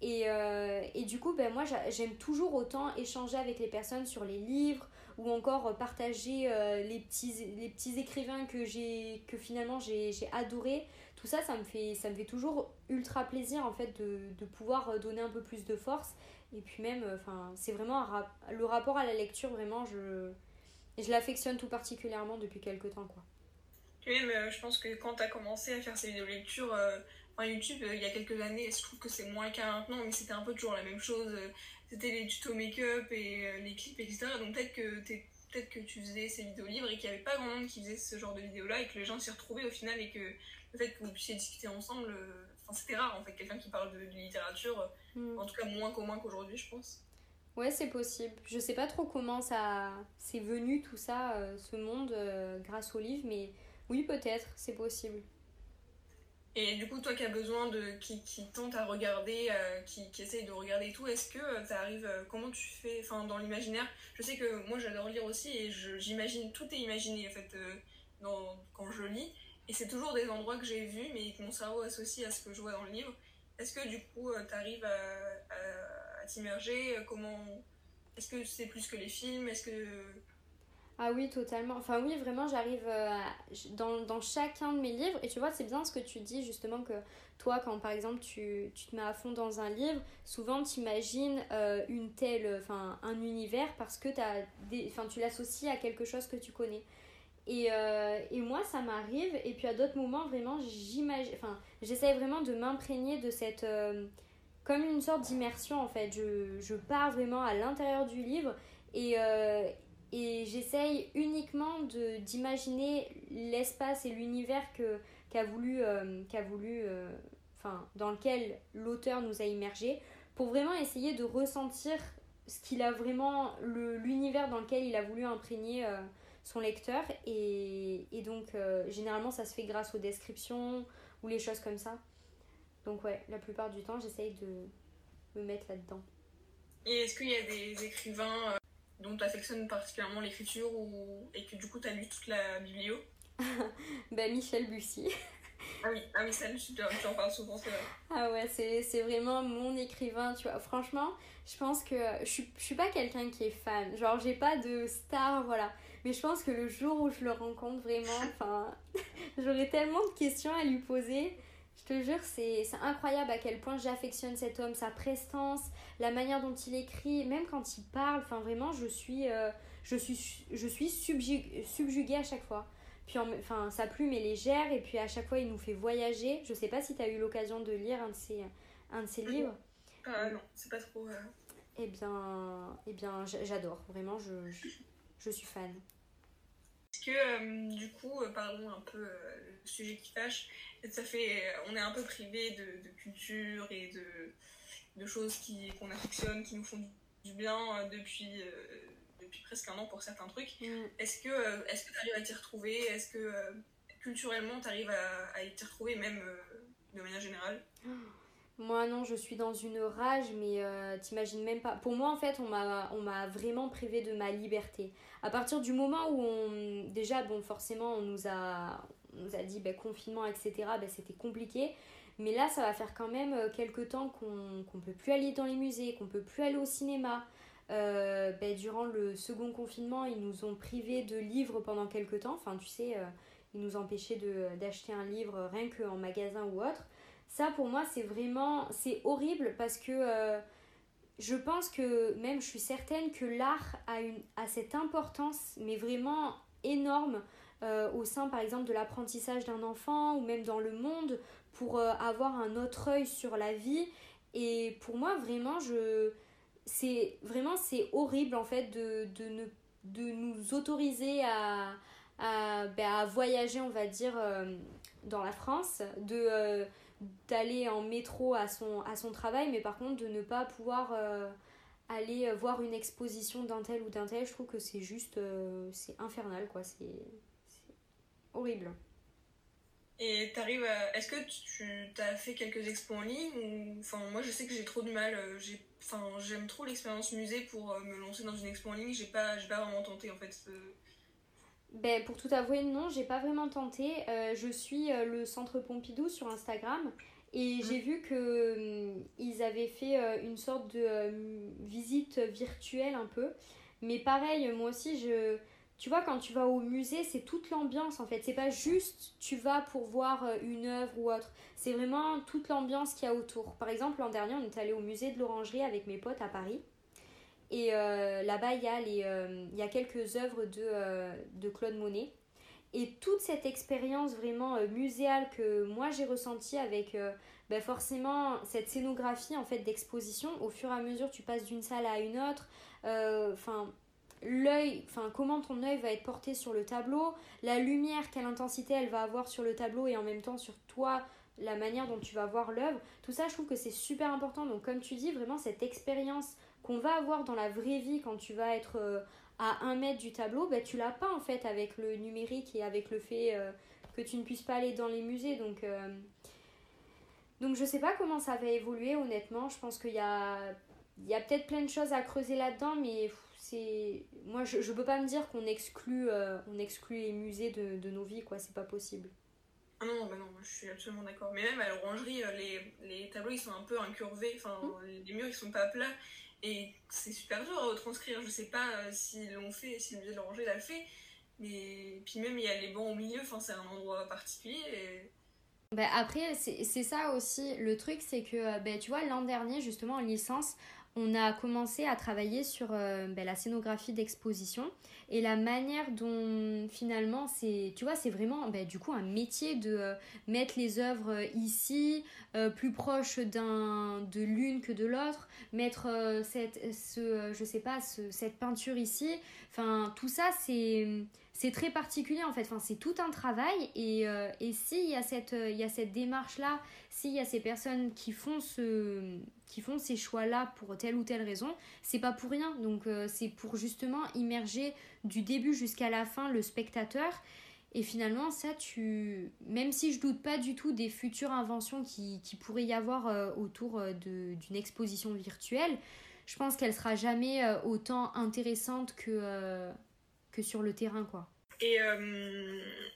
Et, euh, et du coup, ben, moi j'aime toujours autant échanger avec les personnes sur les livres ou encore partager euh, les, petits, les petits écrivains que, que finalement j'ai, adoré. Tout ça, ça me, fait, ça me fait toujours ultra plaisir en fait de, de pouvoir donner un peu plus de force. Et puis même, c'est vraiment le rapport à la lecture, vraiment, je, je l'affectionne tout particulièrement depuis quelques temps. quoi. Même, euh, je pense que quand tu as commencé à faire ces vidéos lecture euh, en YouTube, euh, il y a quelques années, je trouve que c'est moins qu'à maintenant, mais c'était un peu toujours la même chose. C'était les tutos make-up et les clips, etc. Donc peut-être que, peut que tu faisais ces vidéos libres et qu'il n'y avait pas grand monde qui faisait ce genre de vidéos-là et que les gens s'y retrouvaient au final et que le fait que vous puissiez discuter ensemble, enfin c'était rare en fait, quelqu'un qui parle de, littérature, mm. en tout cas moins commun qu'aujourd'hui, je pense. Ouais, c'est possible. Je sais pas trop comment ça c'est venu tout ça, ce monde, grâce aux livres, mais oui, peut-être, c'est possible. Et du coup, toi qui as besoin de. qui, qui tente à regarder, euh, qui, qui essaye de regarder tout, est-ce que euh, tu arrives. Euh, comment tu fais Enfin, dans l'imaginaire, je sais que moi j'adore lire aussi et j'imagine. Tout est imaginé en fait quand je lis. Et c'est toujours des endroits que j'ai vus, mais que mon cerveau associe à ce que je vois dans le livre. Est-ce que du coup, tu arrives à, à, à t'immerger? Comment. Est-ce que c'est plus que les films? Est-ce que ah oui, totalement. Enfin oui, vraiment, j'arrive euh, dans, dans, chacun de mes livres. Et tu vois, c'est bien ce que tu dis, justement, que toi, quand par exemple tu, tu te mets à fond dans un livre, souvent tu imagines euh, une telle, enfin un univers parce que as des, tu l'associes à quelque chose que tu connais. Et, euh, et moi, ça m'arrive. Et puis à d'autres moments, vraiment, j'imagine, enfin, j'essaie vraiment de m'imprégner de cette... comme une sorte d'immersion, en fait. Je, je pars vraiment à l'intérieur du livre. Et, et j'essaye uniquement d'imaginer l'espace et l'univers qu'a voulu euh, voulu euh, enfin dans lequel l'auteur nous a immergés pour vraiment essayer de ressentir ce qu'il a vraiment l'univers dans lequel il a voulu imprégner euh, son lecteur et, et donc généralement ça se fait grâce aux descriptions ou les choses comme ça Donc ouais, la plupart du temps, j'essaye de me mettre là-dedans. Et est-ce qu'il y a des écrivains euh, dont tu affectionnes particulièrement l'écriture ou... et que du coup tu as lu toute la biblio Bah Michel Bussy. ah oui, ah oui ça, tu en parles souvent, c'est vrai. Ah ouais, c'est vraiment mon écrivain, tu vois. Franchement, je pense que je je suis pas quelqu'un qui est fan. Genre, j'ai pas de star, voilà. Mais je pense que le jour où je le rencontre vraiment, enfin, j'aurai tellement de questions à lui poser. Je te jure, c'est incroyable à quel point j'affectionne cet homme, sa prestance, la manière dont il écrit, même quand il parle. Enfin, vraiment, je suis, euh, je suis, je suis subjuguée à chaque fois. Puis, enfin, sa plume est légère et puis à chaque fois, il nous fait voyager. Je sais pas si tu as eu l'occasion de lire un de ses, un de ses livres. Ah non, c'est pas trop. Euh... Eh bien, eh bien j'adore. Vraiment, je, je, suis fan. Est-ce que, euh, du coup, parlons un peu sujet qui fâche ça fait, on est un peu privé de, culture et de, de choses qui, qu'on affectionne, qui nous font du bien euh, depuis, euh, depuis presque un an pour certains trucs. Mm. Est-ce que euh, est-ce que tu arrives à t'y retrouver? Est-ce que culturellement tu arrives à, à t'y retrouver même de manière générale? Moi non, je suis dans une rage, mais t'imagines même pas. Pour moi en fait, on m'a, on m'a vraiment privé de ma liberté. À partir du moment où on, déjà bon forcément on nous a, on nous a dit ben, confinement, etc., ben, c'était compliqué. Mais là, ça va faire quand même euh, quelques temps qu'on ne peut plus aller dans les musées, qu'on peut plus aller au cinéma. Euh, ben, durant le second confinement, ils nous ont privés de livres pendant quelques temps. Enfin, tu sais, euh, ils nous empêchaient d'acheter un livre rien qu'en magasin ou autre. Ça, pour moi, c'est vraiment... C'est horrible parce que je pense que même, je suis certaine que l'art a, une, a cette importance, mais vraiment énorme euh, au sein par exemple de l'apprentissage d'un enfant ou même dans le monde pour euh, avoir un autre œil sur la vie. Et pour moi vraiment je c'est horrible en fait de, ne, nous autoriser ben, à, voyager on va dire euh, dans la France d'aller en métro à son, à son travail mais par contre de ne pas pouvoir aller voir une exposition d'un tel ou d'un tel. Je trouve que c'est juste c'est infernal quoi. C'est horrible. Et t'arrives à... Est-ce que tu as fait quelques expos en ligne ou... Enfin, moi je sais que j'ai trop du mal. Euh, j'ai... Enfin, j'aime trop l'expérience musée pour euh, me lancer dans une expo en ligne. J'ai pas, j'ai pas vraiment tenté en fait. Ben, pour tout avouer, non, j'ai pas vraiment tenté. Euh, je suis le centre Pompidou sur Instagram et mmh. j'ai vu que hum, ils avaient fait une sorte de visite virtuelle un peu. Mais pareil, moi aussi, je tu vois, quand tu vas au musée, c'est toute l'ambiance en fait. C'est pas juste tu vas pour voir euh, une œuvre ou autre. C'est vraiment toute l'ambiance qu'il y a autour. Par exemple, l'an dernier, on est allé au musée de l'Orangerie avec mes potes à Paris. Et euh, là-bas, il y, a euh, y a quelques œuvres de, de Claude Monet. Et toute cette expérience vraiment muséale que moi j'ai ressentie avec ben forcément cette scénographie en fait d'exposition, au fur et à mesure tu passes d'une salle à une autre. Enfin, l'œil, enfin comment ton œil va être porté sur le tableau, la lumière, quelle intensité elle va avoir sur le tableau et en même temps sur toi, la manière dont tu vas voir l'œuvre. Tout ça, je trouve que c'est super important. Donc comme tu dis, vraiment cette expérience qu'on va avoir dans la vraie vie quand tu vas être euh, à un mètre du tableau, bah, tu l'as pas en fait avec le numérique et avec le fait euh, que tu ne puisses pas aller dans les musées. Donc, euh, donc je sais pas comment ça va évoluer honnêtement. Je pense qu'il y a, y a peut-être plein de choses à creuser là-dedans, mais c'est moi je, je peux pas me dire qu'on exclut euh, on exclut les musées de, de nos vies quoi c'est pas possible. Ah non bah non je suis absolument d'accord. Mais même à l'orangerie euh, les, les, tableaux ils sont un peu incurvés. Enfin mmh. les murs ils sont pas plats. Et c'est super dur à retranscrire. Je sais pas euh, s'ils l'ont fait si le musée de l'orangerie l'a fait. Mais puis même il y a les bancs au milieu. Enfin c'est un endroit particulier et... Bah après, c'est ça aussi. Le truc, c'est que, bah, tu vois, l'an dernier, justement, en licence, on a commencé à travailler sur euh, ben, la scénographie d'exposition et la manière dont finalement c'est tu vois c'est vraiment ben, du coup un métier de euh, mettre les œuvres ici euh, plus proche d'un de l'une que de l'autre mettre cette ce je sais pas cette peinture ici enfin tout ça c'est c'est très particulier en fait. Enfin, c'est tout un travail et, euh, s'il y a cette, il y a cette démarche là, s'il y a ces personnes qui font ce, qui font ces choix là pour telle ou telle raison, c'est pas pour rien. Donc euh, c'est pour justement immerger du début jusqu'à la fin le spectateur. Et finalement, ça, tu. Même si je doute pas du tout des futures inventions qui, qui pourraient y avoir euh, autour euh, d'une exposition virtuelle, je pense qu'elle sera jamais euh, autant intéressante que, que sur le terrain, quoi. Et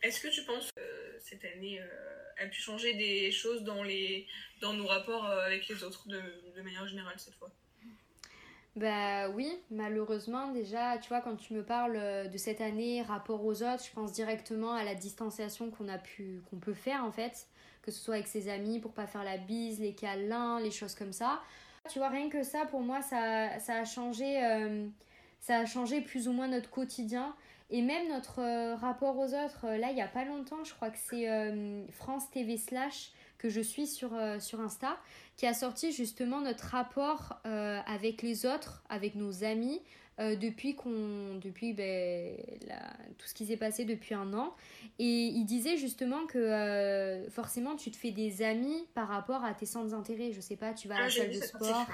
est-ce que tu penses que cette année a pu changer des choses dans, les, dans nos rapports avec les autres de, de manière générale cette fois? Bah oui, malheureusement déjà, tu vois, quand tu me parles euh, de cette année, rapport aux autres, je pense directement à la distanciation qu'on a pu, qu'on peut faire en fait, que ce soit avec ses amis pour pas faire la bise, les câlins, les choses comme ça. Tu vois, rien que ça, pour moi, ça, ça a changé, euh, ça a changé plus ou moins notre quotidien. Et même notre euh, rapport aux autres. Là, il y a pas longtemps, je crois que c'est France TV slash que je suis sur, sur Insta qui a sorti justement notre rapport euh, avec les autres, avec nos amis, euh, depuis qu'on depuis ben, tout ce qui s'est passé depuis un an. Et il disait justement que euh, forcément tu te fais des amis par rapport à tes centres d'intérêt. Je sais pas tu vas à la ah, salle de sport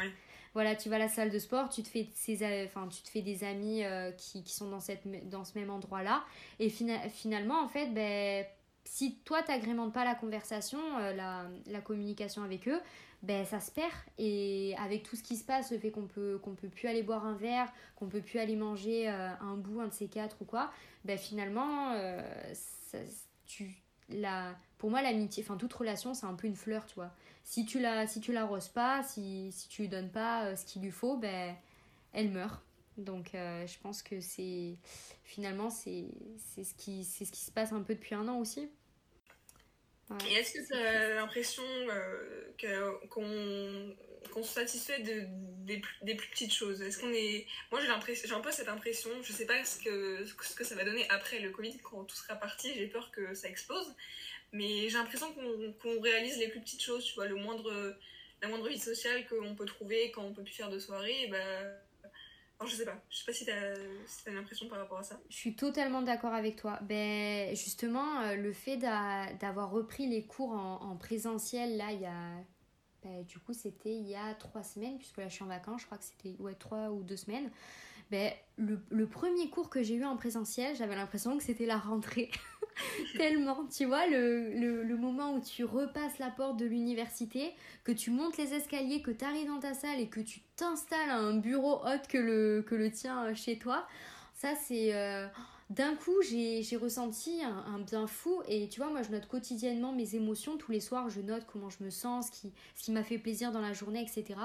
voilà tu vas à la salle de sport tu te fais ces enfin tu te fais des amis qui, qui, sont dans cette dans ce même endroit là et finalement en fait ben si toi t'agrémentes pas la conversation la, la communication avec eux ben ça se perd. Et avec tout ce qui se passe le fait qu'on peut peut plus aller boire un verre qu'on peut plus aller manger euh, un bout un de ces quatre ou quoi ben finalement euh, tu la pour moi l'amitié enfin toute relation c'est un peu une fleur tu vois si tu la si tu l'arroses pas si, si tu lui donnes pas euh, ce qu'il lui faut ben elle meurt. Donc je pense que c'est finalement c'est ce qui c'est ce qui se passe un peu depuis un an aussi. Et est-ce que tu as l'impression euh, qu'on se satisfait de, des, des, plus petites choses? Est-ce qu'on est... Moi, j'ai un peu cette impression, je sais pas ce que, ce que ça va donner après le Covid, quand tout sera parti, j'ai peur que ça explose. Mais j'ai l'impression qu'on réalise les plus petites choses, tu vois, le moindre, la moindre vie sociale qu'on peut trouver quand on peut plus faire de soirée, et ben je sais pas. Je sais pas si t'as as, une impression par rapport à ça. Je suis totalement d'accord avec toi. Ben, justement, euh, le fait d'avoir repris les cours en, présentiel, là, il y a. Ben, du coup, c'était il y a trois semaines, puisque là, je suis en vacances, je crois que c'était ouais, trois ou deux semaines. Ben, le, le premier cours que j'ai eu en présentiel, j'avais l'impression que c'était la rentrée. Tellement, tu vois, le, le, moment où tu repasses la porte de l'université, que tu montes les escaliers, que tu arrives dans ta salle et que tu t'installes à un bureau autre que le, que le tien euh, chez toi, ça c'est... Euh, d'un coup, j'ai ressenti un, bien fou et tu vois, moi je note quotidiennement mes émotions. Tous les soirs, je note comment je me sens, qui, ce qui m'a fait plaisir dans la journée, etc.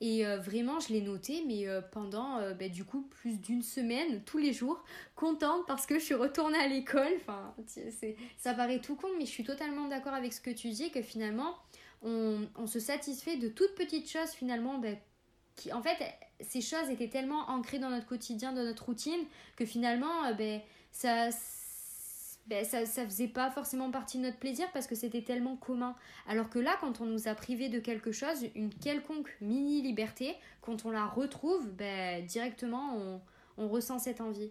Et euh, vraiment, je l'ai noté, mais euh, pendant euh, bah, du coup plus d'une semaine, tous les jours, contente parce que je suis retournée à l'école. Enfin, ça paraît tout con, mais je suis totalement d'accord avec ce que tu dis, que finalement, on, on se satisfait de toutes petites choses finalement. Bah, qui, en fait, ces choses étaient tellement ancrées dans notre quotidien, dans notre routine, que finalement, ben, ça ben, ça, ça faisait pas forcément partie de notre plaisir parce que c'était tellement commun. Alors que là, quand on nous a privé de quelque chose, une quelconque mini-liberté, quand on la retrouve, ben, directement, on, on ressent cette envie.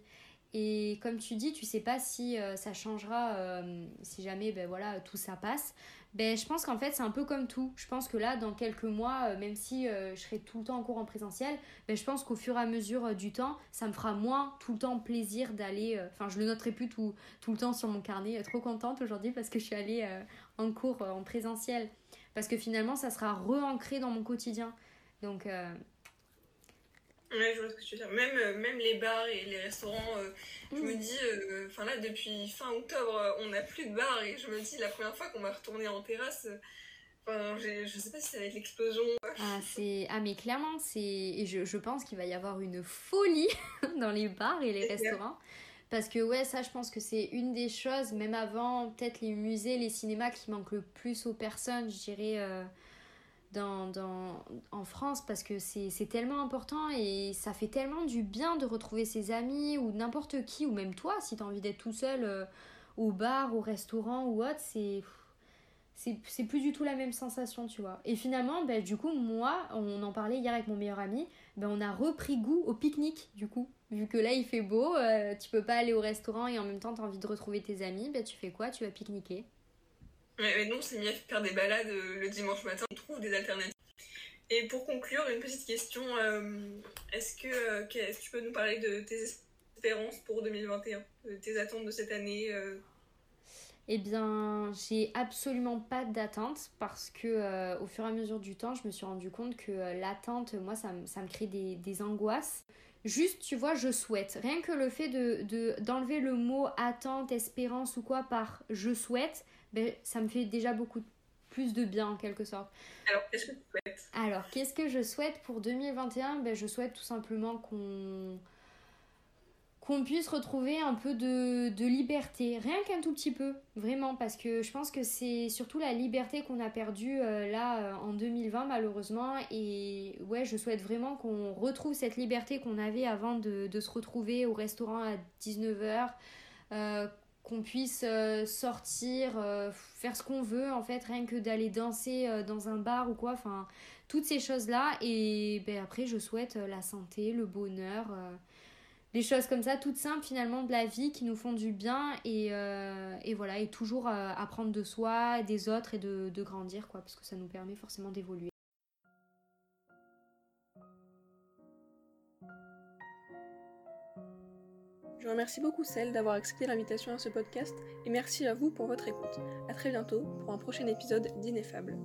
Et comme tu dis, tu sais pas si euh, ça changera, euh, si jamais ben voilà, tout ça passe ben, je pense qu'en fait, c'est un peu comme tout. Je pense que là, dans quelques mois, euh, même si je serai tout le temps en cours en présentiel, ben, je pense qu'au fur et à mesure du temps, ça me fera moins tout le temps plaisir d'aller. Enfin, je le noterai plus tout, tout le temps sur mon carnet. trop contente aujourd'hui parce que je suis allée en cours en présentiel. Parce que finalement, ça sera re-ancré dans mon quotidien. Donc, Ouais, je vois ce que tu veux dire. Même, euh, même les bars et les restaurants, euh, je me mm. dis, euh, enfin là, depuis fin octobre, on n'a plus de bars et je me dis, la première fois qu'on va retourner en terrasse, enfin, je sais pas si ça va être l'explosion. Ah, ah, mais clairement, c'est... Et je, je pense qu'il va y avoir une folie dans les bars et les restaurants. Parce que ouais, ça je pense que c'est une des choses, même avant peut-être les musées, les cinémas qui manquent le plus aux personnes, je dirais, dans, dans, en France parce que c'est tellement important et ça fait tellement du bien de retrouver ses amis ou n'importe qui ou même toi si tu as envie d'être tout seul euh, au bar, au restaurant ou autre, c'est c'est plus du tout la même sensation, tu vois. Et finalement, ben, du coup, moi, on en parlait hier avec mon meilleur ami, ben, on a repris goût au pique-nique, du coup. Vu que là, il fait beau, euh, tu peux pas aller au restaurant et en même temps, tu as envie de retrouver tes amis, ben, tu fais quoi? Tu vas pique-niquer. Mais non, c'est mis à faire des balades euh, le dimanche matin, on trouve des alternatives. Et pour conclure, une petite question euh, est-ce que, euh, que, tu peux nous parler de tes espérances pour 2021, de tes attentes de cette année eh bien, j'ai absolument pas d'attente parce que au fur et à mesure du temps, je me suis rendu compte que l'attente, moi, ça, me crée des, angoisses. Juste, tu vois, je souhaite. Rien que le fait de, d'enlever le mot attente, espérance ou quoi par je souhaite, ben, ça me fait déjà beaucoup plus de bien en quelque sorte. Alors, qu'est-ce que tu souhaites? Alors, qu'est-ce que je souhaite pour 2021 ben, Je souhaite tout simplement qu'on qu'on puisse retrouver un peu de, de liberté, rien qu'un tout petit peu, vraiment, parce que je pense que c'est surtout la liberté qu'on a perdue euh, là euh, en 2020 malheureusement, et ouais, je souhaite vraiment qu'on retrouve cette liberté qu'on avait avant de, de, se retrouver au restaurant à 19h, euh, qu'on puisse sortir, faire ce qu'on veut en fait, rien que d'aller danser dans un bar ou quoi, enfin, toutes ces choses-là, et ben, après je souhaite la santé, le bonheur des choses comme ça, toutes simples finalement de la vie qui nous font du bien et, euh, voilà, et toujours euh, apprendre de soi, des autres et de, de, grandir quoi, parce que ça nous permet forcément d'évoluer. Je remercie beaucoup Celle d'avoir accepté l'invitation à ce podcast et merci à vous pour votre écoute. A très bientôt pour un prochain épisode d'Ineffable.